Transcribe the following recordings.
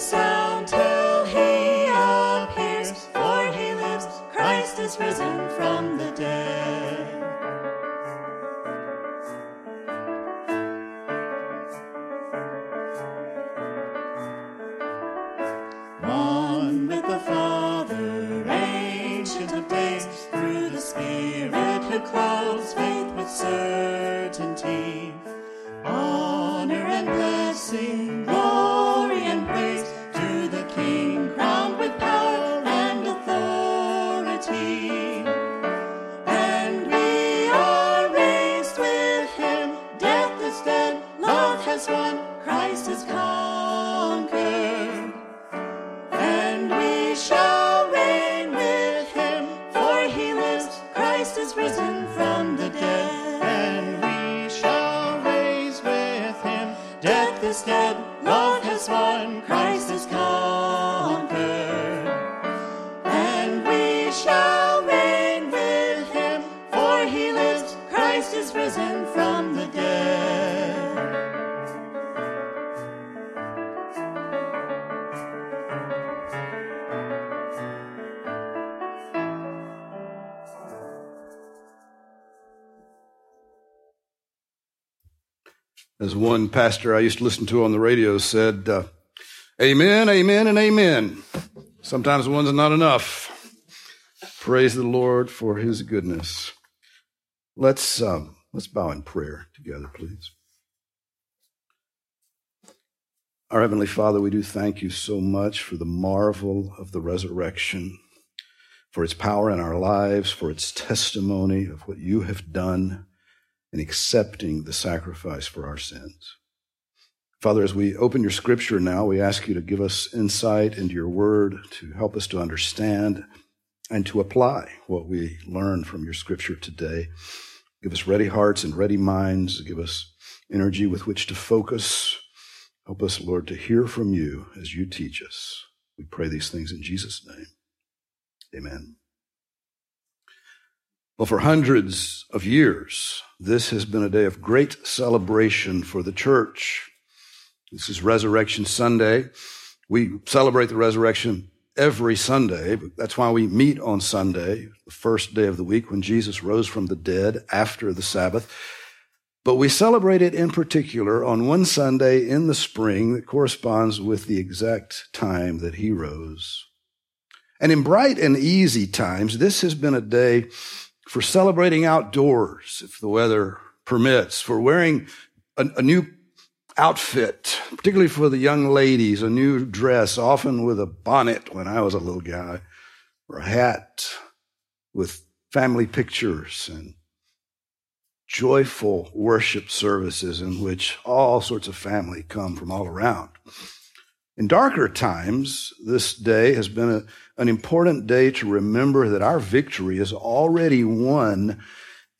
sound till he appears, for he lives. Christ is risen from the dead. One with the Father, ancient of days, through the Spirit who clothes faith with certainty. Pastor I used to listen to on the radio said, uh, Amen, amen, and amen. Sometimes one's not enough. Praise the Lord for his goodness. Let's, um, let's bow in prayer together, please. Our Heavenly Father, we do thank you so much for the marvel of the resurrection, for its power in our lives, for its testimony of what you have done in accepting the sacrifice for our sins. Father, as we open your scripture now, we ask you to give us insight into your word, to help us to understand and to apply what we learn from your scripture today. Give us ready hearts and ready minds. Give us energy with which to focus. Help us, Lord, to hear from you as you teach us. We pray these things in Jesus' name. Amen. Well, for hundreds of years, this has been a day of great celebration for the church. This is Resurrection Sunday. We celebrate the resurrection every Sunday. That's why we meet on Sunday, the first day of the week when Jesus rose from the dead after the Sabbath. But we celebrate it in particular on one Sunday in the spring that corresponds with the exact time that he rose. And in bright and easy times, this has been a day for celebrating outdoors, if the weather permits, for wearing a, a, new outfit, particularly for the young ladies, a new dress, often with a bonnet when I was a little guy, or a hat with family pictures and joyful worship services in which all sorts of family come from all around. In darker times, this day has been a, an important day to remember that our victory is already won,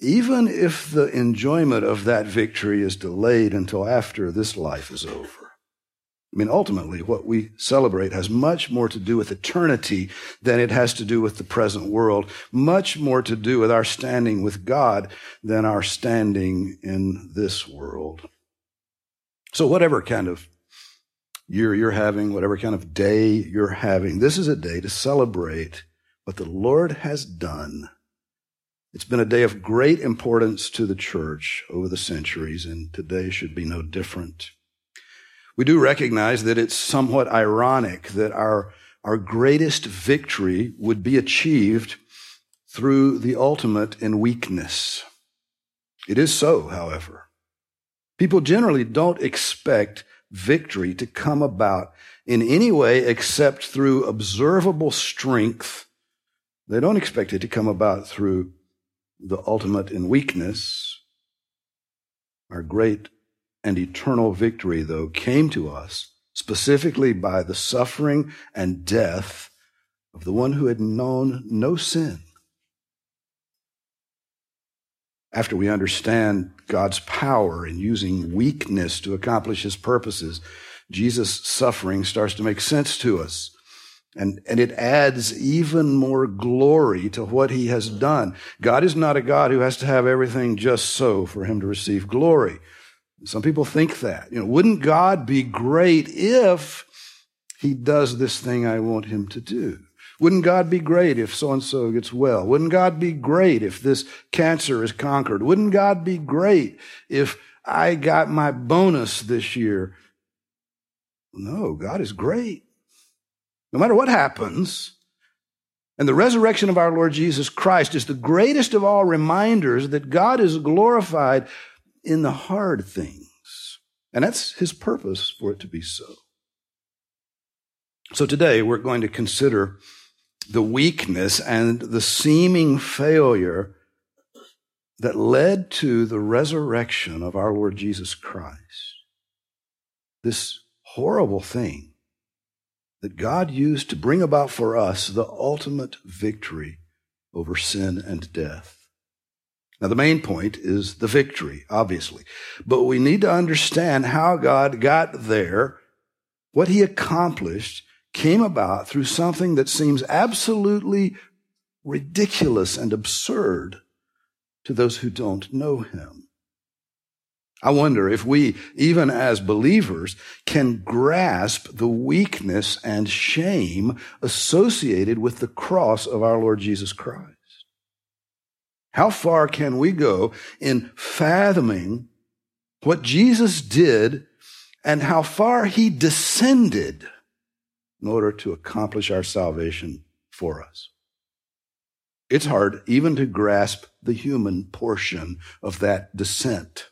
even if the enjoyment of that victory is delayed until after this life is over. I mean, ultimately, what we celebrate has much more to do with eternity than it has to do with the present world, much more to do with our standing with God than our standing in this world. So, whatever kind of year you're having, whatever kind of day you're having, this is a day to celebrate what the Lord has done. It's been a day of great importance to the church over the centuries, and today should be no different. We do recognize that it's somewhat ironic that our, our greatest victory would be achieved through the ultimate in weakness. It is so, however. People generally don't expect victory to come about in any way except through observable strength. They don't expect it to come about through the ultimate in weakness. Our great and eternal victory, though, came to us specifically by the suffering and death of the one who had known no sin. After we understand God's power in using weakness to accomplish his purposes, Jesus' suffering starts to make sense to us. And, and it adds even more glory to what he has done. God is not a God who has to have everything just so for him to receive glory. Some people think that. You know, wouldn't God be great if he does this thing I want him to do? Wouldn't God be great if so and so gets well? Wouldn't God be great if this cancer is conquered? Wouldn't God be great if I got my bonus this year? No, God is great. No matter what happens, and the resurrection of our Lord Jesus Christ is the greatest of all reminders that God is glorified in the hard things. And that's his purpose for it to be so. So today we're going to consider the weakness and the seeming failure that led to the resurrection of our Lord Jesus Christ. This horrible thing that God used to bring about for us the ultimate victory over sin and death. Now, the main point is the victory, obviously. But we need to understand how God got there, what he accomplished, came about through something that seems absolutely ridiculous and absurd to those who don't know him. I wonder if we, even as believers, can grasp the weakness and shame associated with the cross of our Lord Jesus Christ. How far can we go in fathoming what Jesus did and how far he descended in order to accomplish our salvation for us? It's hard even to grasp the human portion of that descent.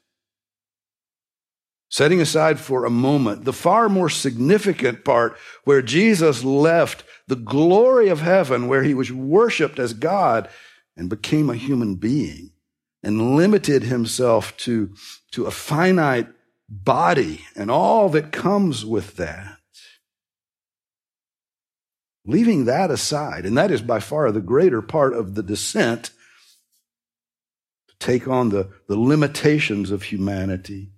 Setting aside for a moment the far more significant part where Jesus left the glory of heaven, where he was worshiped as God and became a human being and limited himself to, to a finite body and all that comes with that. Leaving that aside, and that is by far the greater part of the descent, to take on the, the limitations of humanity,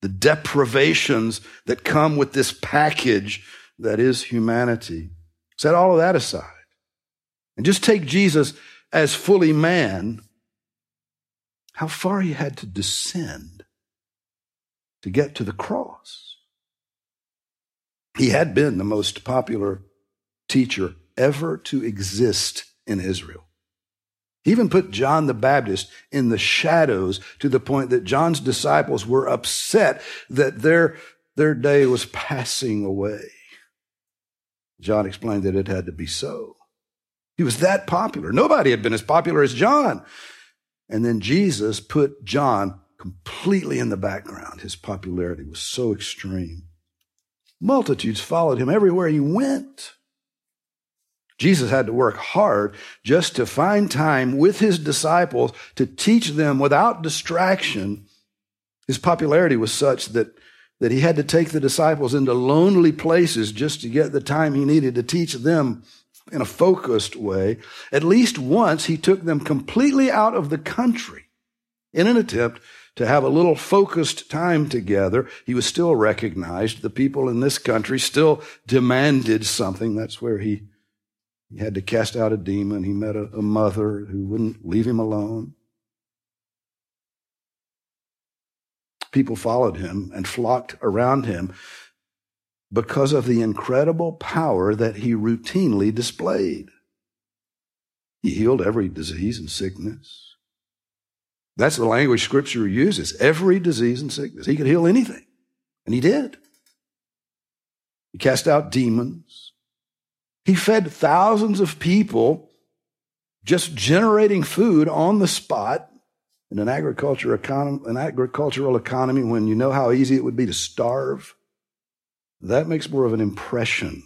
the deprivations that come with this package that is humanity. Set all of that aside. And just take Jesus as fully man, how far he had to descend to get to the cross. He had been the most popular teacher ever to exist in Israel. Even put John the Baptist in the shadows to the point that John's disciples were upset that their, their day was passing away. John explained that it had to be so. He was that popular. Nobody had been as popular as John. And then Jesus put John completely in the background. His popularity was so extreme. Multitudes followed him everywhere he went. Jesus had to work hard just to find time with his disciples to teach them without distraction. His popularity was such that, that he had to take the disciples into lonely places just to get the time he needed to teach them in a focused way. At least once he took them completely out of the country in an attempt to have a little focused time together. He was still recognized. The people in this country still demanded something. That's where he, he had to cast out a demon. He met a, a mother who wouldn't leave him alone. People followed him and flocked around him because of the incredible power that he routinely displayed. He healed every disease and sickness. That's the language scripture uses. Every disease and sickness. He could heal anything. And he did. He cast out demons. He fed thousands of people just generating food on the spot in an, agriculture econ- an agricultural economy when you know how easy it would be to starve. That makes more of an impression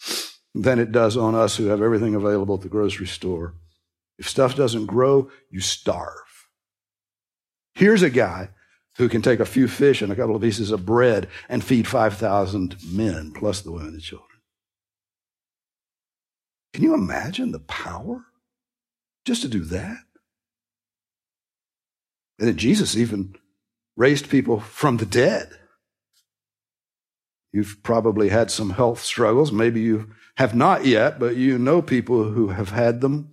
than it does on us who have everything available at the grocery store. If stuff doesn't grow, you starve. Here's a guy who can take a few fish and a couple of pieces of bread and feed 5,000 men, plus the women and children. Can you imagine the power just to do that? And then Jesus even raised people from the dead. You've probably had some health struggles. Maybe you have not yet, but you know people who have had them.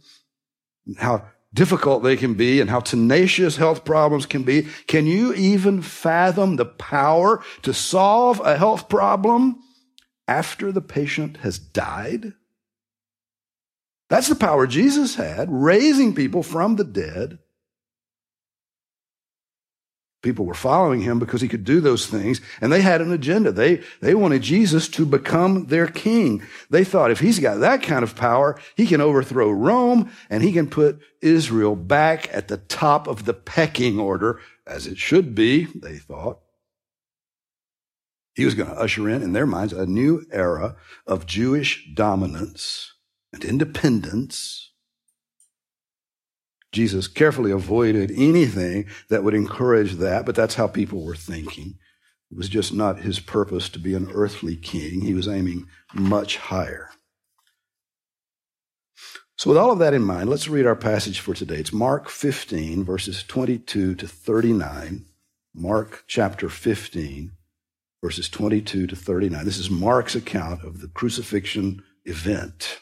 How difficult they can be and how tenacious health problems can be. Can you even fathom the power to solve a health problem after the patient has died? That's the power Jesus had, raising people from the dead People were following him because he could do those things, and they had an agenda. They, they wanted Jesus to become their king. They thought if he's got that kind of power, he can overthrow Rome and he can put Israel back at the top of the pecking order, as it should be, they thought. He was going to usher in, in their minds, a new era of Jewish dominance and independence Jesus carefully avoided anything that would encourage that, but that's how people were thinking. It was just not his purpose to be an earthly king. He was aiming much higher. So, with all of that in mind, let's read our passage for today. It's Mark 15, verses 22 to 39. Mark chapter 15, verses 22 to 39. This is Mark's account of the crucifixion event.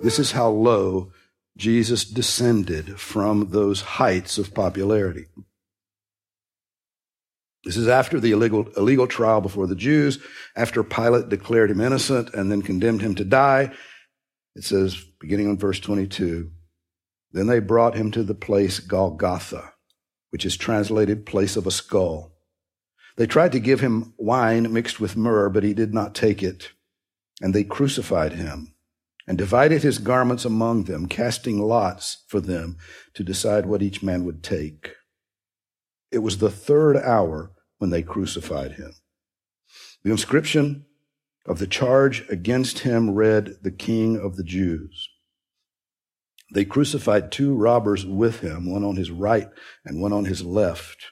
This is how low Jesus descended from those heights of popularity. This is after the illegal, illegal trial before the Jews, after Pilate declared him innocent and then condemned him to die. It says, beginning on verse 22, then they brought him to the place Golgotha, which is translated place of a skull. They tried to give him wine mixed with myrrh, but he did not take it, and they crucified him and divided his garments among them, casting lots for them to decide what each man would take. It was the third hour when they crucified him. The inscription of the charge against him read, The King of the Jews. They crucified two robbers with him, one on his right and one on his left.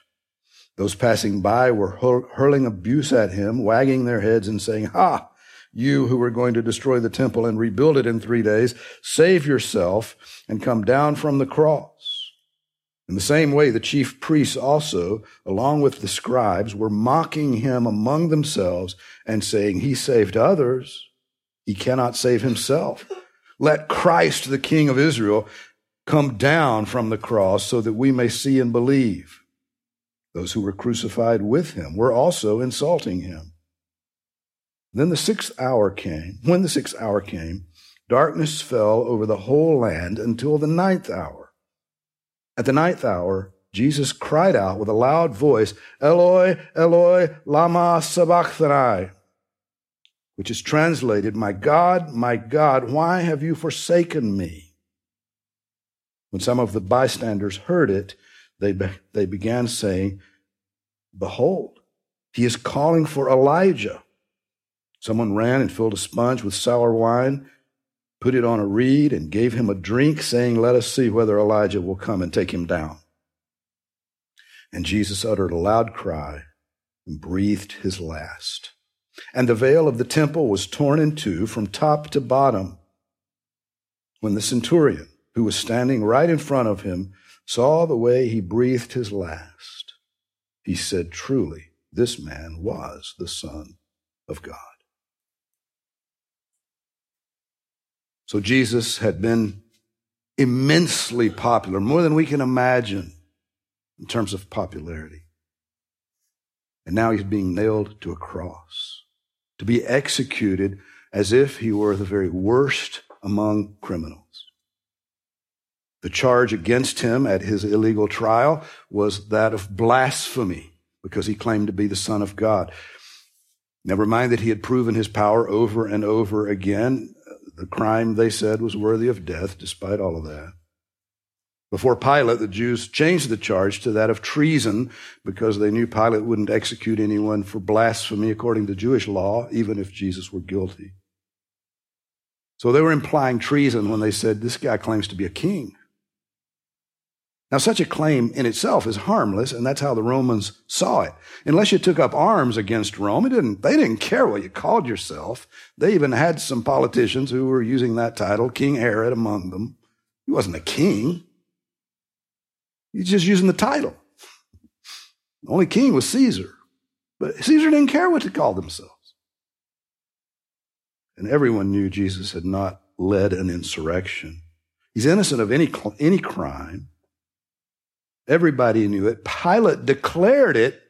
Those passing by were hurling abuse at him, wagging their heads and saying, Ha! You who were going to destroy the temple and rebuild it in three days, save yourself and come down from the cross. In the same way, the chief priests also, along with the scribes, were mocking him among themselves and saying, He saved others. He cannot save himself. Let Christ, the King of Israel, come down from the cross so that we may see and believe. Those who were crucified with him were also insulting him. Then the sixth hour came. When the sixth hour came, darkness fell over the whole land until the ninth hour. At the ninth hour, Jesus cried out with a loud voice, Eloi, Eloi, lama sabachthani, which is translated, My God, my God, why have you forsaken me? When some of the bystanders heard it, they, be, they began saying, Behold, he is calling for Elijah. Someone ran and filled a sponge with sour wine, put it on a reed, and gave him a drink, saying, Let us see whether Elijah will come and take him down. And Jesus uttered a loud cry and breathed his last. And the veil of the temple was torn in two from top to bottom. When the centurion, who was standing right in front of him, saw the way he breathed his last, he said, Truly, this man was the Son of God. So Jesus had been immensely popular, more than we can imagine in terms of popularity. And now he's being nailed to a cross to be executed as if he were the very worst among criminals. The charge against him at his illegal trial was that of blasphemy because he claimed to be the Son of God. Never mind that he had proven his power over and over again the crime they said was worthy of death, despite all of that. Before Pilate, the Jews changed the charge to that of treason because they knew Pilate wouldn't execute anyone for blasphemy according to Jewish law, even if Jesus were guilty. So they were implying treason when they said, This guy claims to be a king. Now, such a claim in itself is harmless, and that's how the Romans saw it. Unless you took up arms against Rome, it didn't, they didn't care what you called yourself. They even had some politicians who were using that title, King Herod among them. He wasn't a king. He's just using the title. The only king was Caesar. But Caesar didn't care what they called themselves. And everyone knew Jesus had not led an insurrection. He's innocent of any, any crime. Everybody knew it. Pilate declared it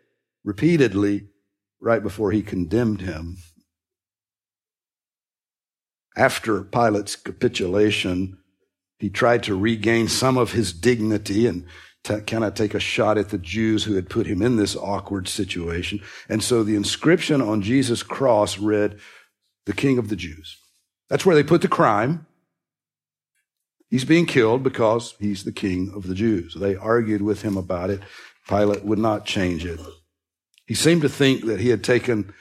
repeatedly right before he condemned him. After Pilate's capitulation, he tried to regain some of his dignity and t- kind of take a shot at the Jews who had put him in this awkward situation. And so the inscription on Jesus' cross read, the King of the Jews. That's where they put the crime. He's being killed because he's the king of the Jews. They argued with him about it. Pilate would not change it. He seemed to think that he had taken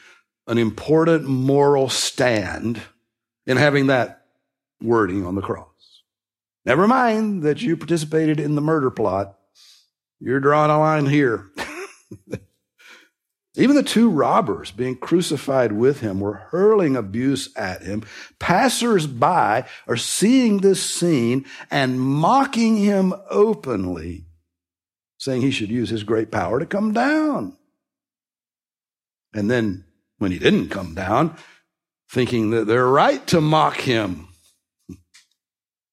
an important moral stand in having that wording on the cross. Never mind that you participated in the murder plot. You're drawing a line here. Even the two robbers being crucified with him were hurling abuse at him. Passers by are seeing this scene and mocking him openly, saying he should use his great power to come down. And then when he didn't come down, thinking that they're right to mock him.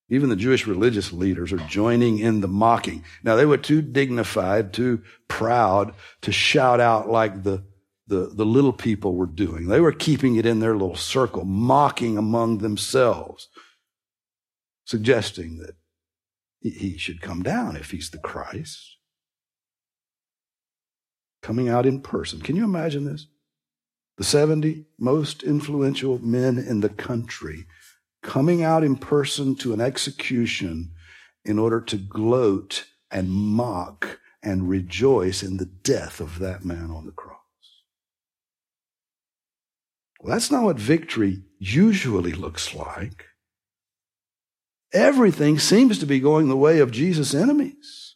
Even the Jewish religious leaders are joining in the mocking. Now they were too dignified, too proud to shout out like the, the, the little people were doing. They were keeping it in their little circle, mocking among themselves, suggesting that he should come down if he's the Christ. Coming out in person. Can you imagine this? The 70 most influential men in the country coming out in person to an execution in order to gloat and mock and rejoice in the death of that man on the cross. Well, that's not what victory usually looks like. Everything seems to be going the way of Jesus' enemies.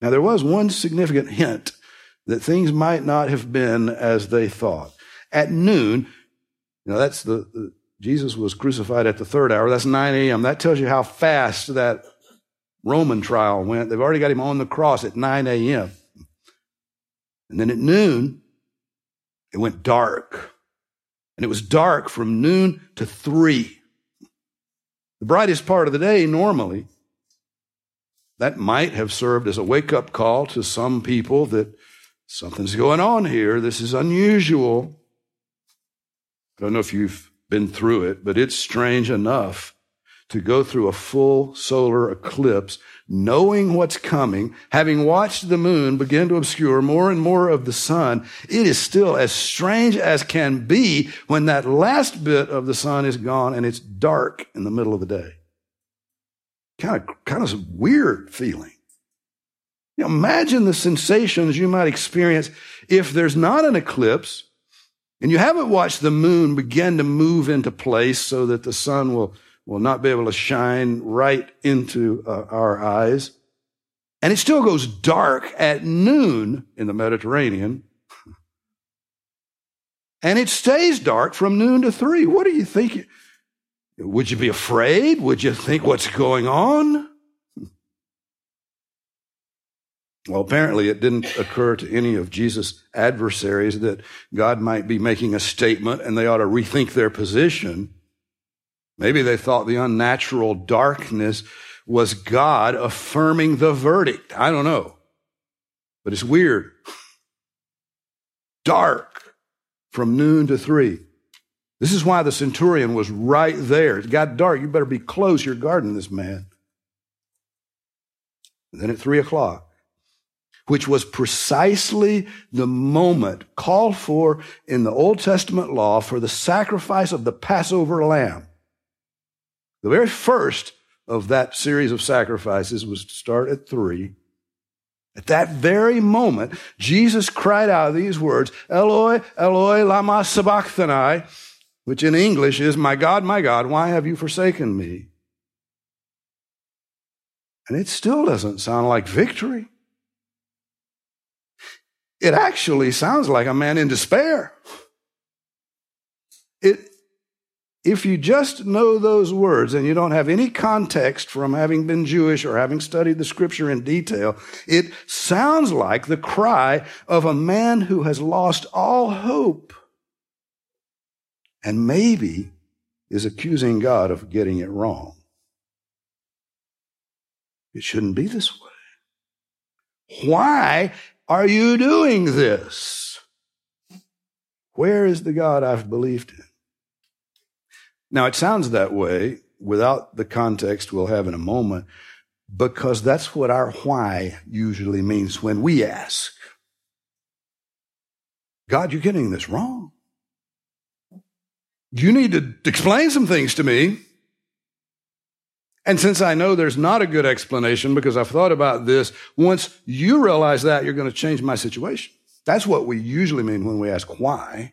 Now, there was one significant hint that things might not have been as they thought. At noon, you know, that's the, the Jesus was crucified at the third hour. That's 9 a.m. That tells you how fast that Roman trial went. They've already got him on the cross at 9 a.m. And then at noon, it went dark. And it was dark from noon to three. The brightest part of the day, normally. That might have served as a wake up call to some people that something's going on here. This is unusual. I don't know if you've been through it, but it's strange enough to go through a full solar eclipse, knowing what's coming, having watched the moon begin to obscure more and more of the sun. It is still as strange as can be when that last bit of the sun is gone and it's dark in the middle of the day. Kind of, kind of a weird feeling. You know, imagine the sensations you might experience if there's not an eclipse and you haven't watched the moon begin to move into place so that the sun will, will not be able to shine right into uh, our eyes. And it still goes dark at noon in the Mediterranean. And it stays dark from noon to three. What do you think? Would you be afraid? Would you think what's going on? Well, apparently it didn't occur to any of Jesus' adversaries that God might be making a statement and they ought to rethink their position. Maybe they thought the unnatural darkness was God affirming the verdict. I don't know. But it's weird. Dark from noon to three. This is why the centurion was right there. It got dark. You better be close. You're guarding this man. And then at three o'clock, which was precisely the moment called for in the Old Testament law for the sacrifice of the Passover lamb. The very first of that series of sacrifices was to start at three. At that very moment, Jesus cried out these words, Eloi, Eloi, lama sabachthani, which in English is, My God, my God, why have you forsaken me? And it still doesn't sound like victory. It actually sounds like a man in despair. It, if you just know those words and you don't have any context from having been Jewish or having studied the scripture in detail, it sounds like the cry of a man who has lost all hope and maybe is accusing God of getting it wrong. It shouldn't be this way. Why are you doing this? Where is the God I've believed in? Now, it sounds that way without the context we'll have in a moment, because that's what our why usually means when we ask. God, you're getting this wrong. You need to explain some things to me. And since I know there's not a good explanation because I've thought about this, once you realize that, you're going to change my situation. That's what we usually mean when we ask why.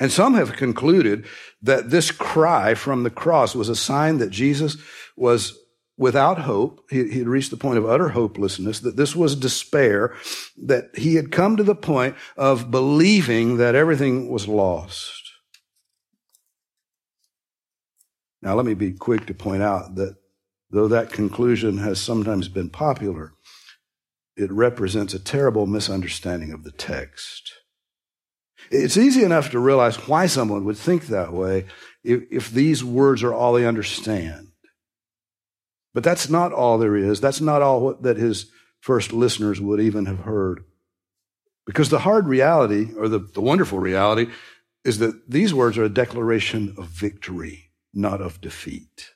And some have concluded that this cry from the cross was a sign that Jesus was without hope. He, had reached the point of utter hopelessness, that this was despair, that he had come to the point of believing that everything was lost. Now, let me be quick to point out that though that conclusion has sometimes been popular, it represents a terrible misunderstanding of the text. It's easy enough to realize why someone would think that way if, if these words are all they understand. But that's not all there is. That's not all what, that his first listeners would even have heard. Because the hard reality, or the, the wonderful reality, is that these words are a declaration of victory, not of defeat.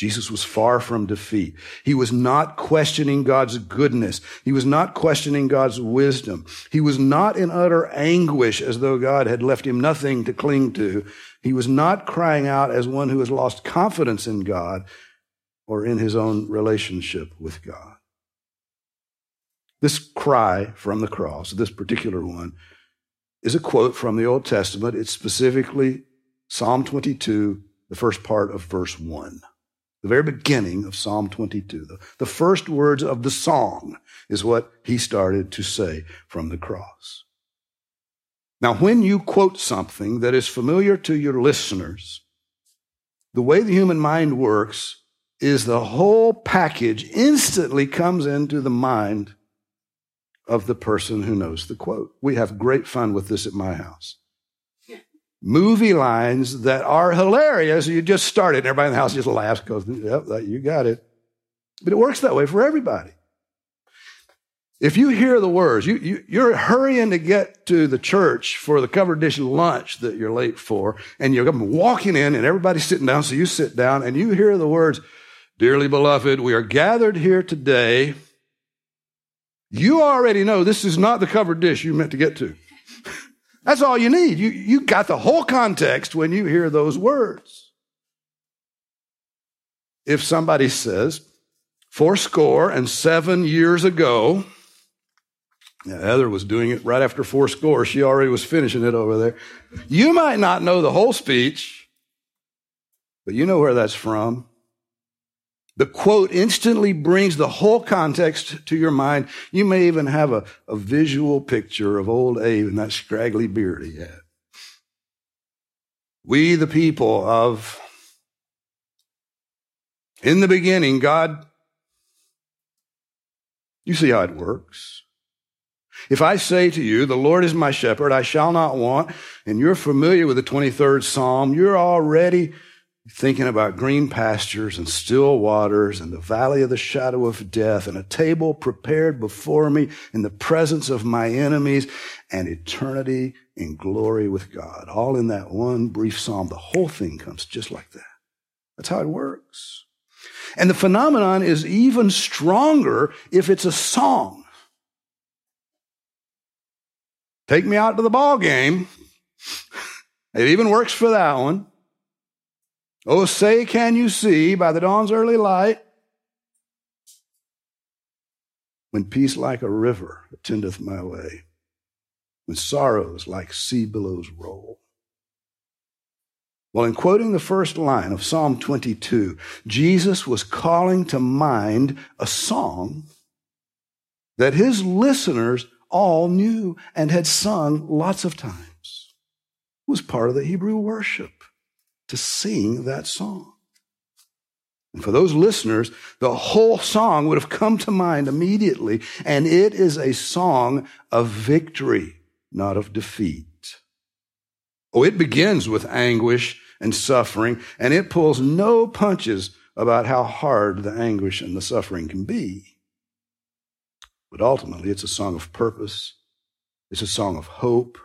Jesus was far from defeat. He was not questioning God's goodness. He was not questioning God's wisdom. He was not in utter anguish as though God had left him nothing to cling to. He was not crying out as one who has lost confidence in God or in his own relationship with God. This cry from the cross, this particular one, is a quote from the Old Testament. It's specifically Psalm 22, the first part of verse 1. The very beginning of Psalm 22. The, the first words of the song is what he started to say from the cross. Now, when you quote something that is familiar to your listeners, the way the human mind works is the whole package instantly comes into the mind of the person who knows the quote. We have great fun with this at my house movie lines that are hilarious. You just start it, and everybody in the house just laughs because, yep, you got it. But it works that way for everybody. If you hear the words, you, you, you're hurrying to get to the church for the covered dish lunch that you're late for, and you're walking in, and everybody's sitting down, so you sit down, and you hear the words, Dearly beloved, we are gathered here today. You already know this is not the covered dish you meant to get to. That's all you need. You, you got the whole context when you hear those words. If somebody says, four score and seven years ago, now, Heather was doing it right after four score. She already was finishing it over there. You might not know the whole speech, but you know where that's from. The quote instantly brings the whole context to your mind. You may even have a, a visual picture of old Abe and that scraggly beard he had. We, the people of, in the beginning, God, you see how it works. If I say to you, the Lord is my shepherd, I shall not want, and you're familiar with the 23rd Psalm, you're already thinking about green pastures and still waters and the valley of the shadow of death and a table prepared before me in the presence of my enemies and eternity in glory with God. All in that one brief psalm. The whole thing comes just like that. That's how it works. And the phenomenon is even stronger if it's a song. Take me out to the ball game. It even works for that one. Oh, say, can you see by the dawn's early light when peace like a river attendeth my way, when sorrows like sea billows roll? Well, in quoting the first line of Psalm 22, Jesus was calling to mind a song that his listeners all knew and had sung lots of times. It was part of the Hebrew worship to sing that song. And for those listeners, the whole song would have come to mind immediately, and it is a song of victory, not of defeat. Oh, it begins with anguish and suffering, and it pulls no punches about how hard the anguish and the suffering can be. But ultimately, it's a song of purpose. It's a song of hope.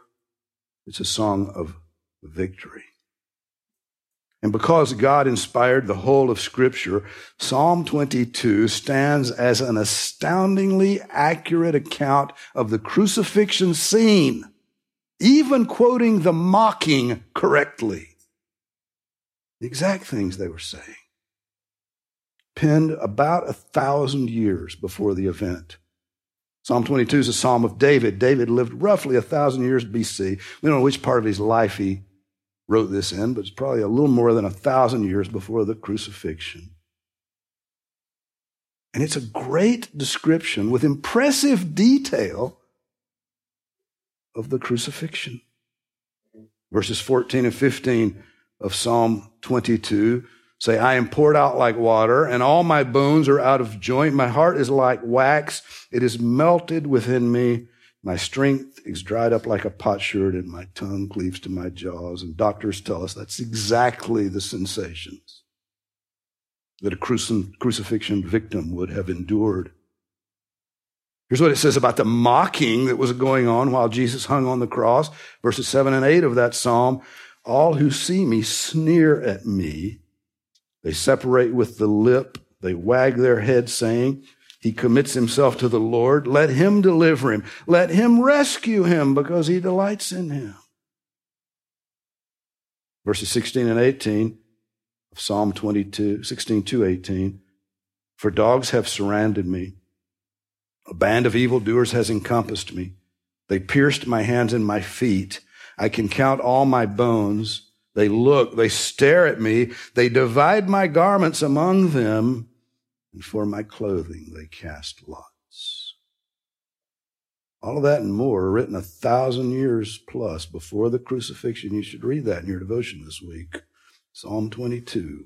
It's a song of victory. And because God inspired the whole of Scripture, Psalm 22 stands as an astoundingly accurate account of the crucifixion scene, even quoting the mocking correctly. The exact things they were saying. Penned about a thousand years before the event. Psalm 22 is a psalm of David. David lived roughly a thousand years BC. We don't know which part of his life he wrote this in, but it's probably a little more than a thousand years before the crucifixion. And it's a great description with impressive detail of the crucifixion. Verses 14 and 15 of Psalm 22 say, I am poured out like water, and all my bones are out of joint. My heart is like wax, it is melted within me. My strength is dried up like a potsherd, and my tongue cleaves to my jaws. And doctors tell us that's exactly the sensations that a crucifixion victim would have endured. Here's what it says about the mocking that was going on while Jesus hung on the cross. Verses 7 and 8 of that psalm. All who see me sneer at me. They separate with the lip. They wag their head, saying, he commits himself to the Lord. Let him deliver him. Let him rescue him because he delights in him. Verses 16 and 18 of Psalm 22, 16 to 18. For dogs have surrounded me. A band of evildoers has encompassed me. They pierced my hands and my feet. I can count all my bones. They look, they stare at me. They divide my garments among them and for my clothing they cast lots. All of that and more are written a thousand years plus before the crucifixion. You should read that in your devotion this week. Psalm 22.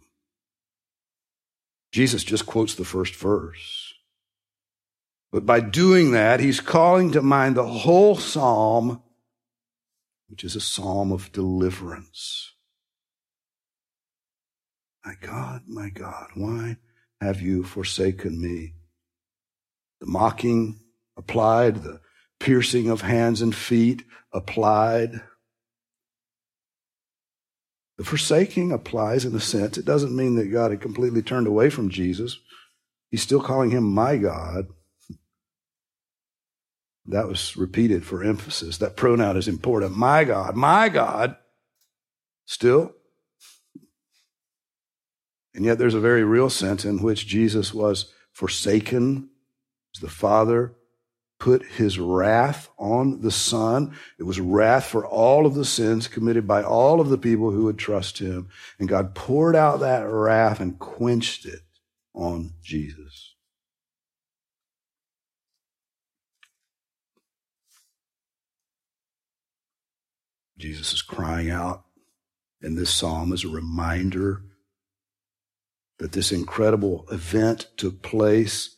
Jesus just quotes the first verse. But by doing that, he's calling to mind the whole psalm, which is a psalm of deliverance. My God, my God, why have you forsaken me? The mocking applied, the piercing of hands and feet applied. The forsaking applies in a sense. It doesn't mean that God had completely turned away from Jesus. He's still calling him my God. That was repeated for emphasis. That pronoun is important. My God, my God. Still, and yet there's a very real sense in which Jesus was forsaken. The Father put his wrath on the Son. It was wrath for all of the sins committed by all of the people who would trust him. And God poured out that wrath and quenched it on Jesus. Jesus is crying out in this psalm as a reminder that this incredible event took place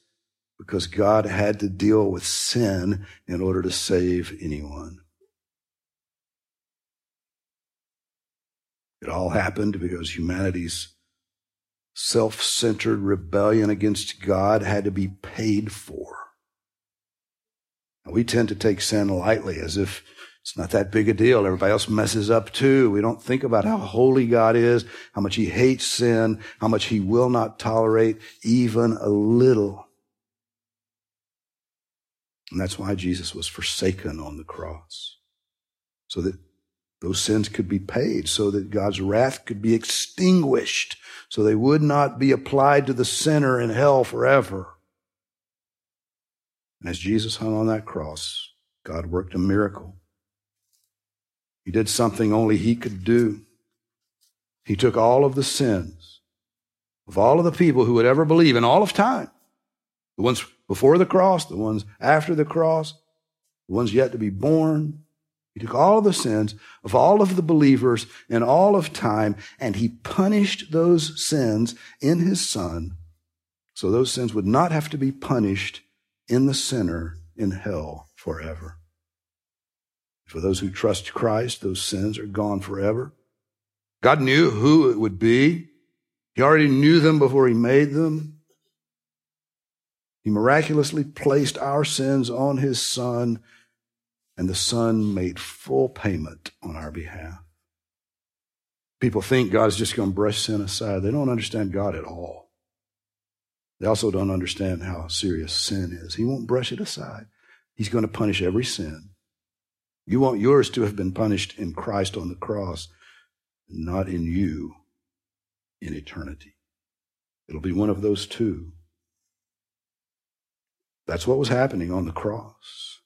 because God had to deal with sin in order to save anyone. It all happened because humanity's self centered rebellion against God had to be paid for. we tend to take sin lightly as if it's not that big a deal. Everybody else messes up too. We don't think about how holy God is, how much he hates sin, how much he will not tolerate even a little. And that's why Jesus was forsaken on the cross. So that those sins could be paid, so that God's wrath could be extinguished, so they would not be applied to the sinner in hell forever. And as Jesus hung on that cross, God worked a miracle. He did something only he could do. He took all of the sins of all of the people who would ever believe in all of time. The ones before the cross, the ones after the cross, the ones yet to be born. He took all of the sins of all of the believers in all of time, and he punished those sins in his son so those sins would not have to be punished in the sinner in hell forever. For those who trust Christ, those sins are gone forever. God knew who it would be. He already knew them before he made them. He miraculously placed our sins on his son, and the son made full payment on our behalf. People think God is just going to brush sin aside. They don't understand God at all. They also don't understand how serious sin is. He won't brush it aside. He's going to punish every sin. You want yours to have been punished in Christ on the cross, not in you in eternity. It'll be one of those two. That's what was happening on the cross.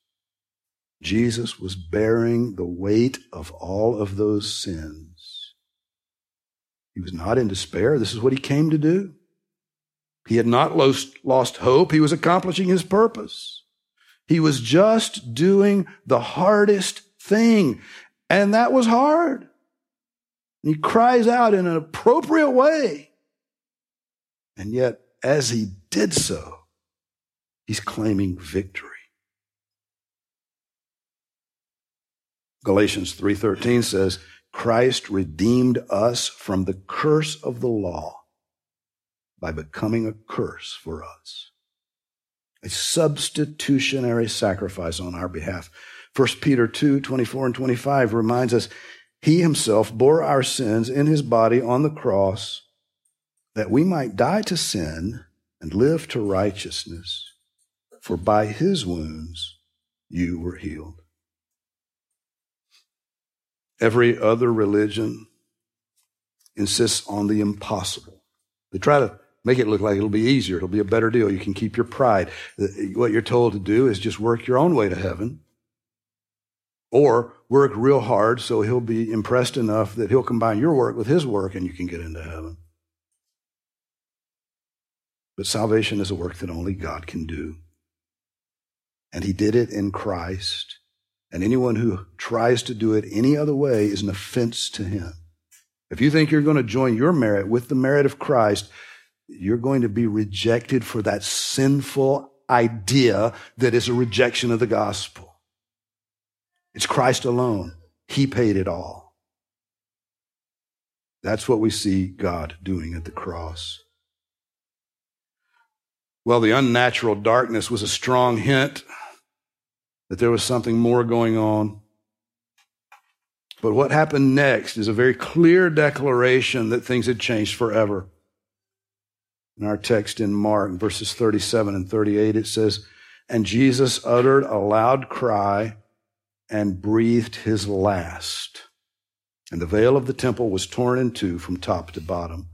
Jesus was bearing the weight of all of those sins. He was not in despair. This is what he came to do. He had not lost, lost hope. He was accomplishing his purpose. He was just doing the hardest thing. And that was hard. He cries out in an appropriate way. And yet, as he did so, he's claiming victory. Galatians 3:13 says, Christ redeemed us from the curse of the law by becoming a curse for us. A substitutionary sacrifice on our behalf. 1 Peter 2, 24 and 25 reminds us, He himself bore our sins in his body on the cross that we might die to sin and live to righteousness. For by his wounds you were healed. Every other religion insists on the impossible. They try to Make it look like it'll be easier. It'll be a better deal. You can keep your pride. What you're told to do is just work your own way to heaven. Or work real hard so he'll be impressed enough that he'll combine your work with his work and you can get into heaven. But salvation is a work that only God can do. And he did it in Christ. And anyone who tries to do it any other way is an offense to him. If you think you're going to join your merit with the merit of Christ, you're going to be rejected for that sinful idea that is a rejection of the gospel. It's Christ alone. He paid it all. That's what we see God doing at the cross. Well, the unnatural darkness was a strong hint that there was something more going on. But what happened next is a very clear declaration that things had changed forever. In our text in Mark, verses 37 and 38, it says, And Jesus uttered a loud cry and breathed his last. And the veil of the temple was torn in two from top to bottom.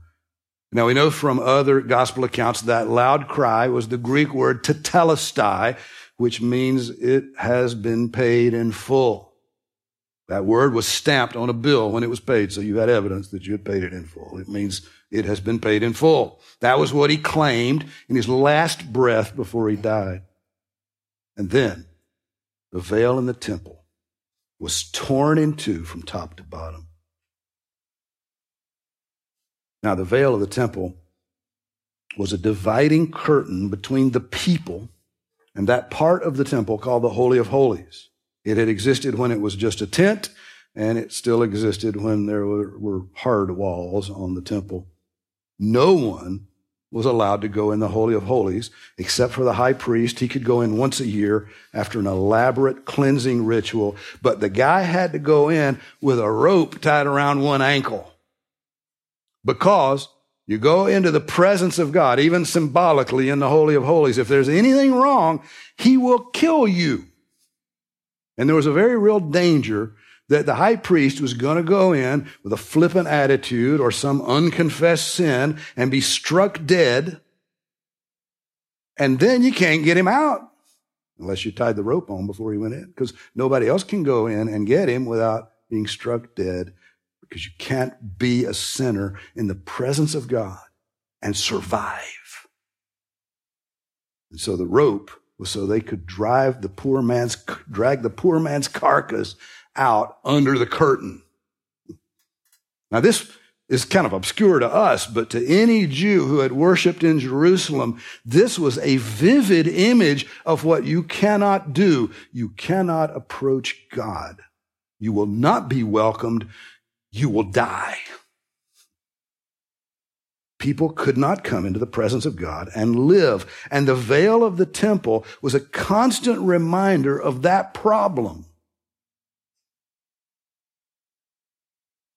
Now we know from other gospel accounts that loud cry was the Greek word tetelestai, which means it has been paid in full. That word was stamped on a bill when it was paid, so you had evidence that you had paid it in full. It means it has been paid in full. That was what he claimed in his last breath before he died. And then the veil in the temple was torn in two from top to bottom. Now, the veil of the temple was a dividing curtain between the people and that part of the temple called the Holy of Holies. It had existed when it was just a tent, and it still existed when there were, hard walls on the temple. No one was allowed to go in the Holy of Holies except for the high priest. He could go in once a year after an elaborate cleansing ritual, but the guy had to go in with a rope tied around one ankle because you go into the presence of God, even symbolically in the Holy of Holies. If there's anything wrong, he will kill you. And there was a very real danger that the high priest was going to go in with a flippant attitude or some unconfessed sin and be struck dead. And then you can't get him out unless you tied the rope on before he went in because nobody else can go in and get him without being struck dead because you can't be a sinner in the presence of God and survive. And so the rope was so they could drive the poor man's, drag the poor man's carcass out under the curtain. Now this is kind of obscure to us, but to any Jew who had worshiped in Jerusalem, this was a vivid image of what you cannot do. You cannot approach God. You will not be welcomed. You will die. People could not come into the presence of God and live. And the veil of the temple was a constant reminder of that problem.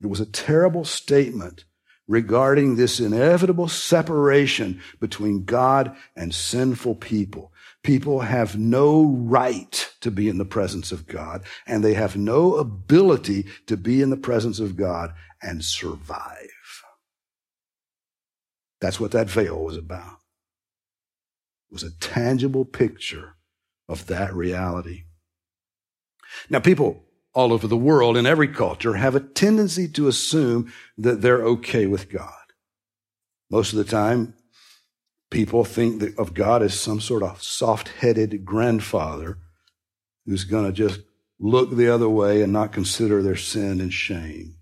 It was a terrible statement regarding this inevitable separation between God and sinful people. People have no right to be in the presence of God, and they have no ability to be in the presence of God and survive. That's what that veil was about. It was a tangible picture of that reality. Now, people all over the world in every culture have a tendency to assume that they're okay with God. Most of the time, people think of God as some sort of soft headed grandfather who's going to just look the other way and not consider their sin and shame.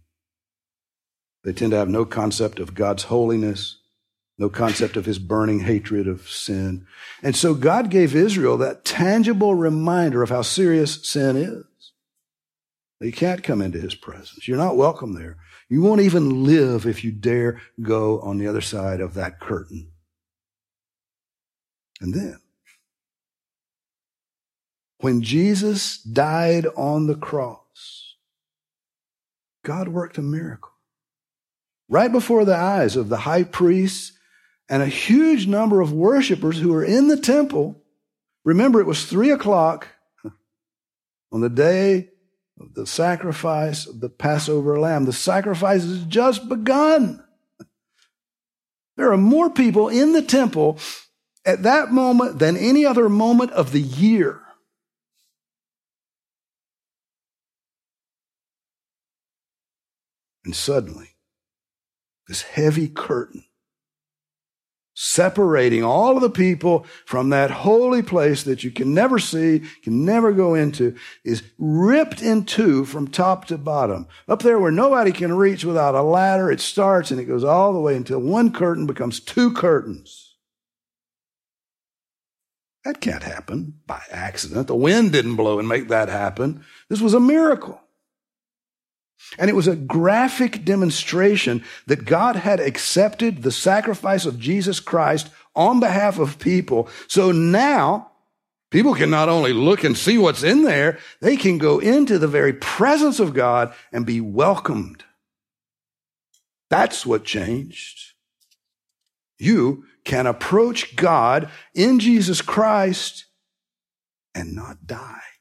They tend to have no concept of God's holiness, no concept of his burning hatred of sin. And so God gave Israel that tangible reminder of how serious sin is. You can't come into his presence. You're not welcome there. You won't even live if you dare go on the other side of that curtain. And then, when Jesus died on the cross, God worked a miracle. Right before the eyes of the high priests and a huge number of worshipers who were in the temple. Remember, it was three o'clock on the day the sacrifice of the Passover lamb. The sacrifice has just begun. There are more people in the temple at that moment than any other moment of the year. And suddenly, this heavy curtain separating all of the people from that holy place that you can never see, can never go into, is ripped in two from top to bottom. Up there where nobody can reach without a ladder, it starts and it goes all the way until one curtain becomes two curtains. That can't happen by accident. The wind didn't blow and make that happen. This was a miracle. And it was a graphic demonstration that God had accepted the sacrifice of Jesus Christ on behalf of people. So now people can not only look and see what's in there, they can go into the very presence of God and be welcomed. That's what changed. You can approach God in Jesus Christ and not die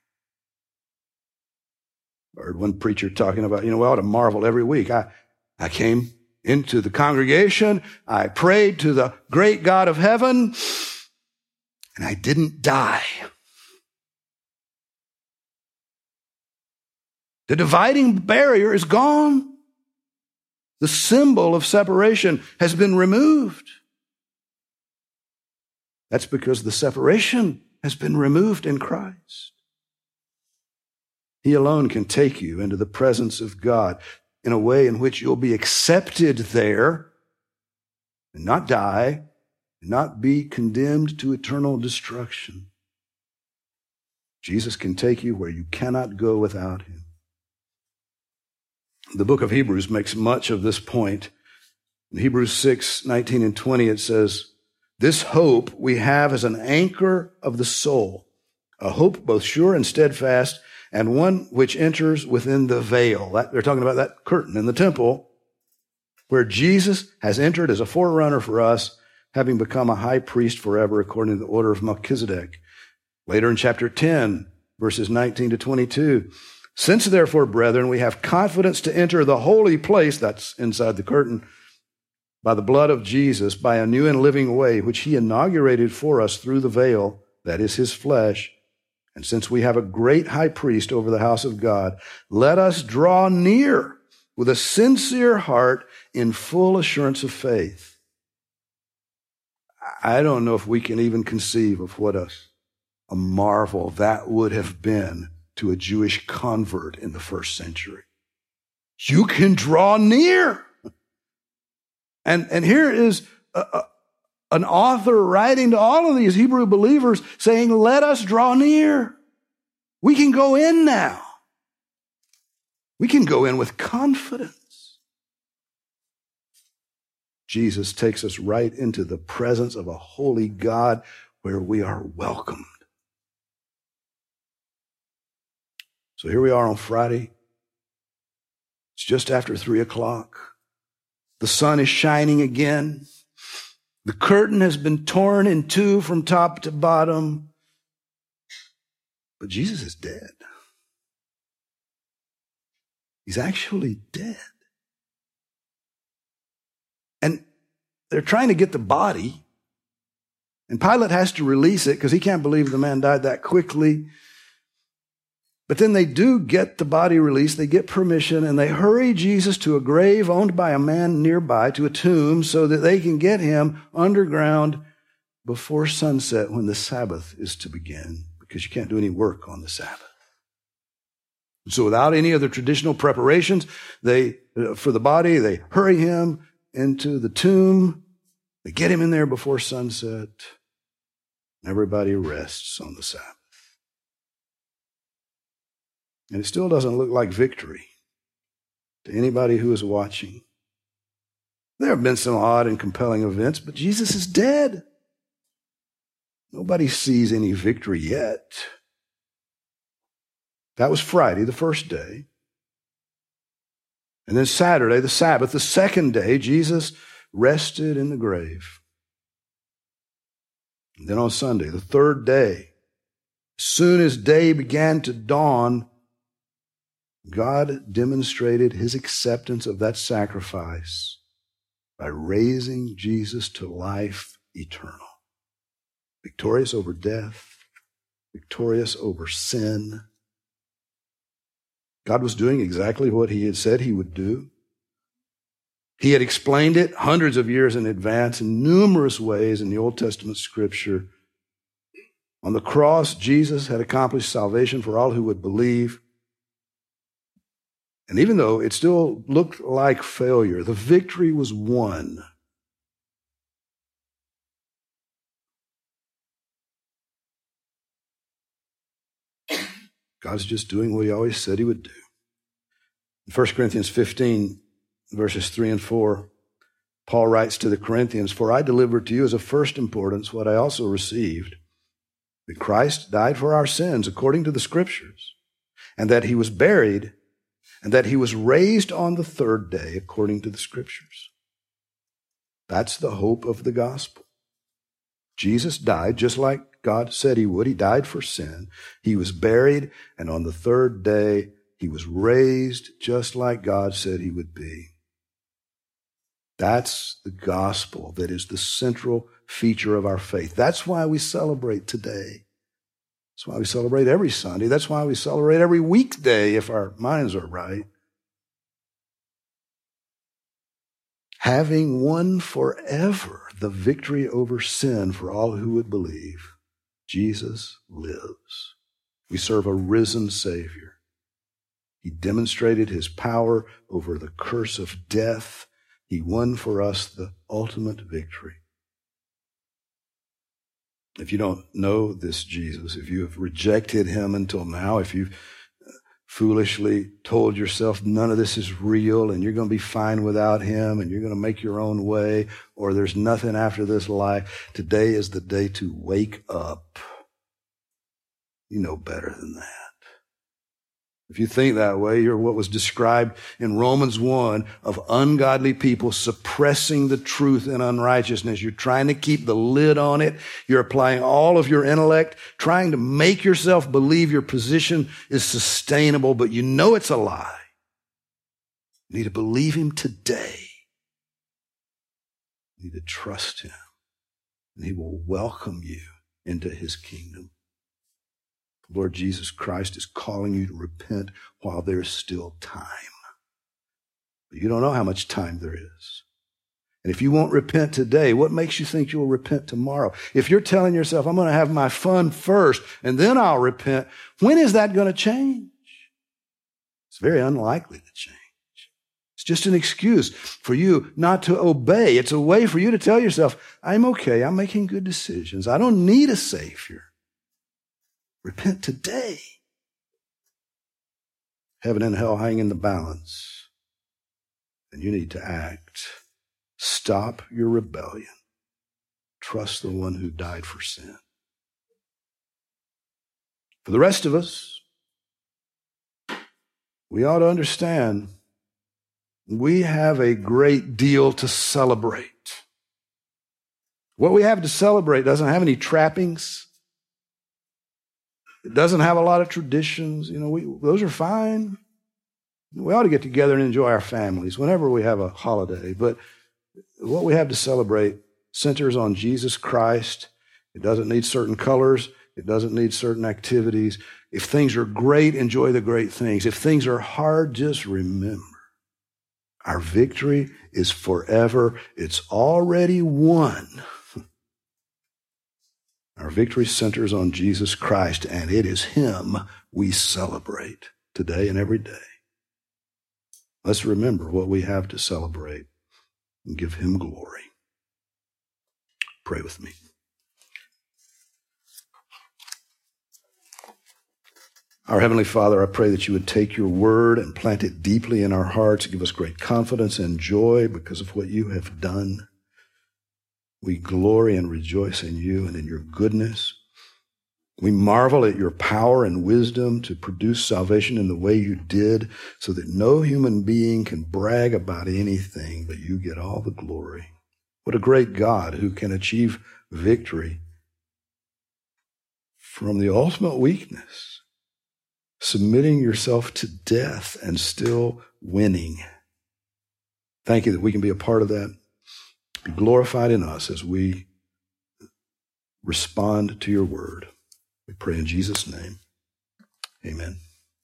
heard one preacher talking about, you know, we ought to marvel every week. I, I came into the congregation. I prayed to the great God of heaven and I didn't die. The dividing barrier is gone. The symbol of separation has been removed. That's because the separation has been removed in Christ. He alone can take you into the presence of God in a way in which you'll be accepted there and not die and not be condemned to eternal destruction. Jesus can take you where you cannot go without him. The book of Hebrews makes much of this point. In Hebrews 6, 19 and 20, it says, This hope we have as an anchor of the soul, a hope both sure and steadfast, and one which enters within the veil. That, they're talking about that curtain in the temple where Jesus has entered as a forerunner for us, having become a high priest forever according to the order of Melchizedek. Later in chapter 10, verses 19 to 22. Since therefore, brethren, we have confidence to enter the holy place, that's inside the curtain, by the blood of Jesus, by a new and living way, which he inaugurated for us through the veil, that is his flesh and since we have a great high priest over the house of God, let us draw near with a sincere heart in full assurance of faith. I don't know if we can even conceive of what a, a marvel that would have been to a Jewish convert in the first century. You can draw near. And, and here is a, an author writing to all of these Hebrew believers saying, let us draw near. We can go in now. We can go in with confidence. Jesus takes us right into the presence of a holy God where we are welcomed. So here we are on Friday. It's just after three o'clock. The sun is shining again. The curtain has been torn in two from top to bottom. But Jesus is dead. He's actually dead. And they're trying to get the body. And Pilate has to release it because he can't believe the man died that quickly. But then they do get the body released. They get permission and they hurry Jesus to a grave owned by a man nearby, to a tomb, so that they can get him underground before sunset when the Sabbath is to begin, because you can't do any work on the Sabbath. So without any other traditional preparations, they, uh, for the body, they hurry him into the tomb. They get him in there before sunset. And Everybody rests on the Sabbath. And it still doesn't look like victory to anybody who is watching. There have been some odd and compelling events, but Jesus is dead. Nobody sees any victory yet. That was Friday, the first day. And then Saturday, the Sabbath, the second day, Jesus rested in the grave. And then on Sunday, the third day, as soon as day began to dawn, God demonstrated his acceptance of that sacrifice by raising Jesus to life eternal, victorious over death, victorious over sin God was doing exactly what he had said he would do. He had explained it hundreds of years in advance in numerous ways in the Old Testament scripture. On the cross, Jesus had accomplished salvation for all who would believe. And even though it still looked like failure, the victory was won. God's just doing what he always said he would do. In 1 Corinthians 15, verses 3 and 4, Paul writes to the Corinthians, For I delivered to you as of first importance what I also received that Christ died for our sins according to the Scriptures, and that he was buried, and that he was raised on the third day according to the Scriptures. That's the hope of the gospel. Jesus died just like God said he would. He died for sin. He was buried, and on the third day, he was raised just like God said he would be. That's the gospel that is the central feature of our faith. That's why we celebrate today. That's why we celebrate every Sunday. That's why we celebrate every weekday if our minds are right. Having won forever the victory over sin for all who would believe. Jesus lives. We serve a risen Savior. He demonstrated his power over the curse of death. He won for us the ultimate victory. If you don't know this Jesus, if you have rejected him until now, if you've foolishly told yourself none of this is real and you're going to be fine without him and you're going to make your own way or there's nothing after this life, today is the day to wake up. You know better than that. If you think that way, you're what was described in Romans 1 of ungodly people suppressing the truth in unrighteousness. You're trying to keep the lid on it. You're applying all of your intellect, trying to make yourself believe your position is sustainable, but you know it's a lie. You need to believe him today. You need to trust him, and he will welcome you into his kingdom. Lord Jesus Christ is calling you to repent while there's still time. But you don't know how much time there is. And if you won't repent today, what makes you think you'll repent tomorrow? If you're telling yourself, I'm going to have my fun first and then I'll repent, when is that going to change? It's very unlikely to change. It's just an excuse for you not to obey. It's a way for you to tell yourself, I'm okay. I'm making good decisions. I don't need a savior. Repent today. Heaven and hell hang in the balance. And you need to act. Stop your rebellion. Trust the one who died for sin. For the rest of us, we ought to understand we have a great deal to celebrate. What we have to celebrate doesn't have any trappings. It doesn't have a lot of traditions. You know, we, those are fine. We ought to get together and enjoy our families whenever we have a holiday. But what we have to celebrate centers on Jesus Christ. It doesn't need certain colors. It doesn't need certain activities. If things are great, enjoy the great things. If things are hard, just remember our victory is forever. It's already won. Our victory centers on Jesus Christ, and it is Him we celebrate today and every day. Let's remember what we have to celebrate and give Him glory. Pray with me. Our Heavenly Father, I pray that you would take your word and plant it deeply in our hearts, give us great confidence and joy because of what you have done. We glory and rejoice in you and in your goodness. We marvel at your power and wisdom to produce salvation in the way you did so that no human being can brag about anything, but you get all the glory. What a great God who can achieve victory from the ultimate weakness submitting yourself to death and still winning. Thank you that we can be a part of that. Be glorified in us as we respond to your word. We pray in Jesus' name. Amen.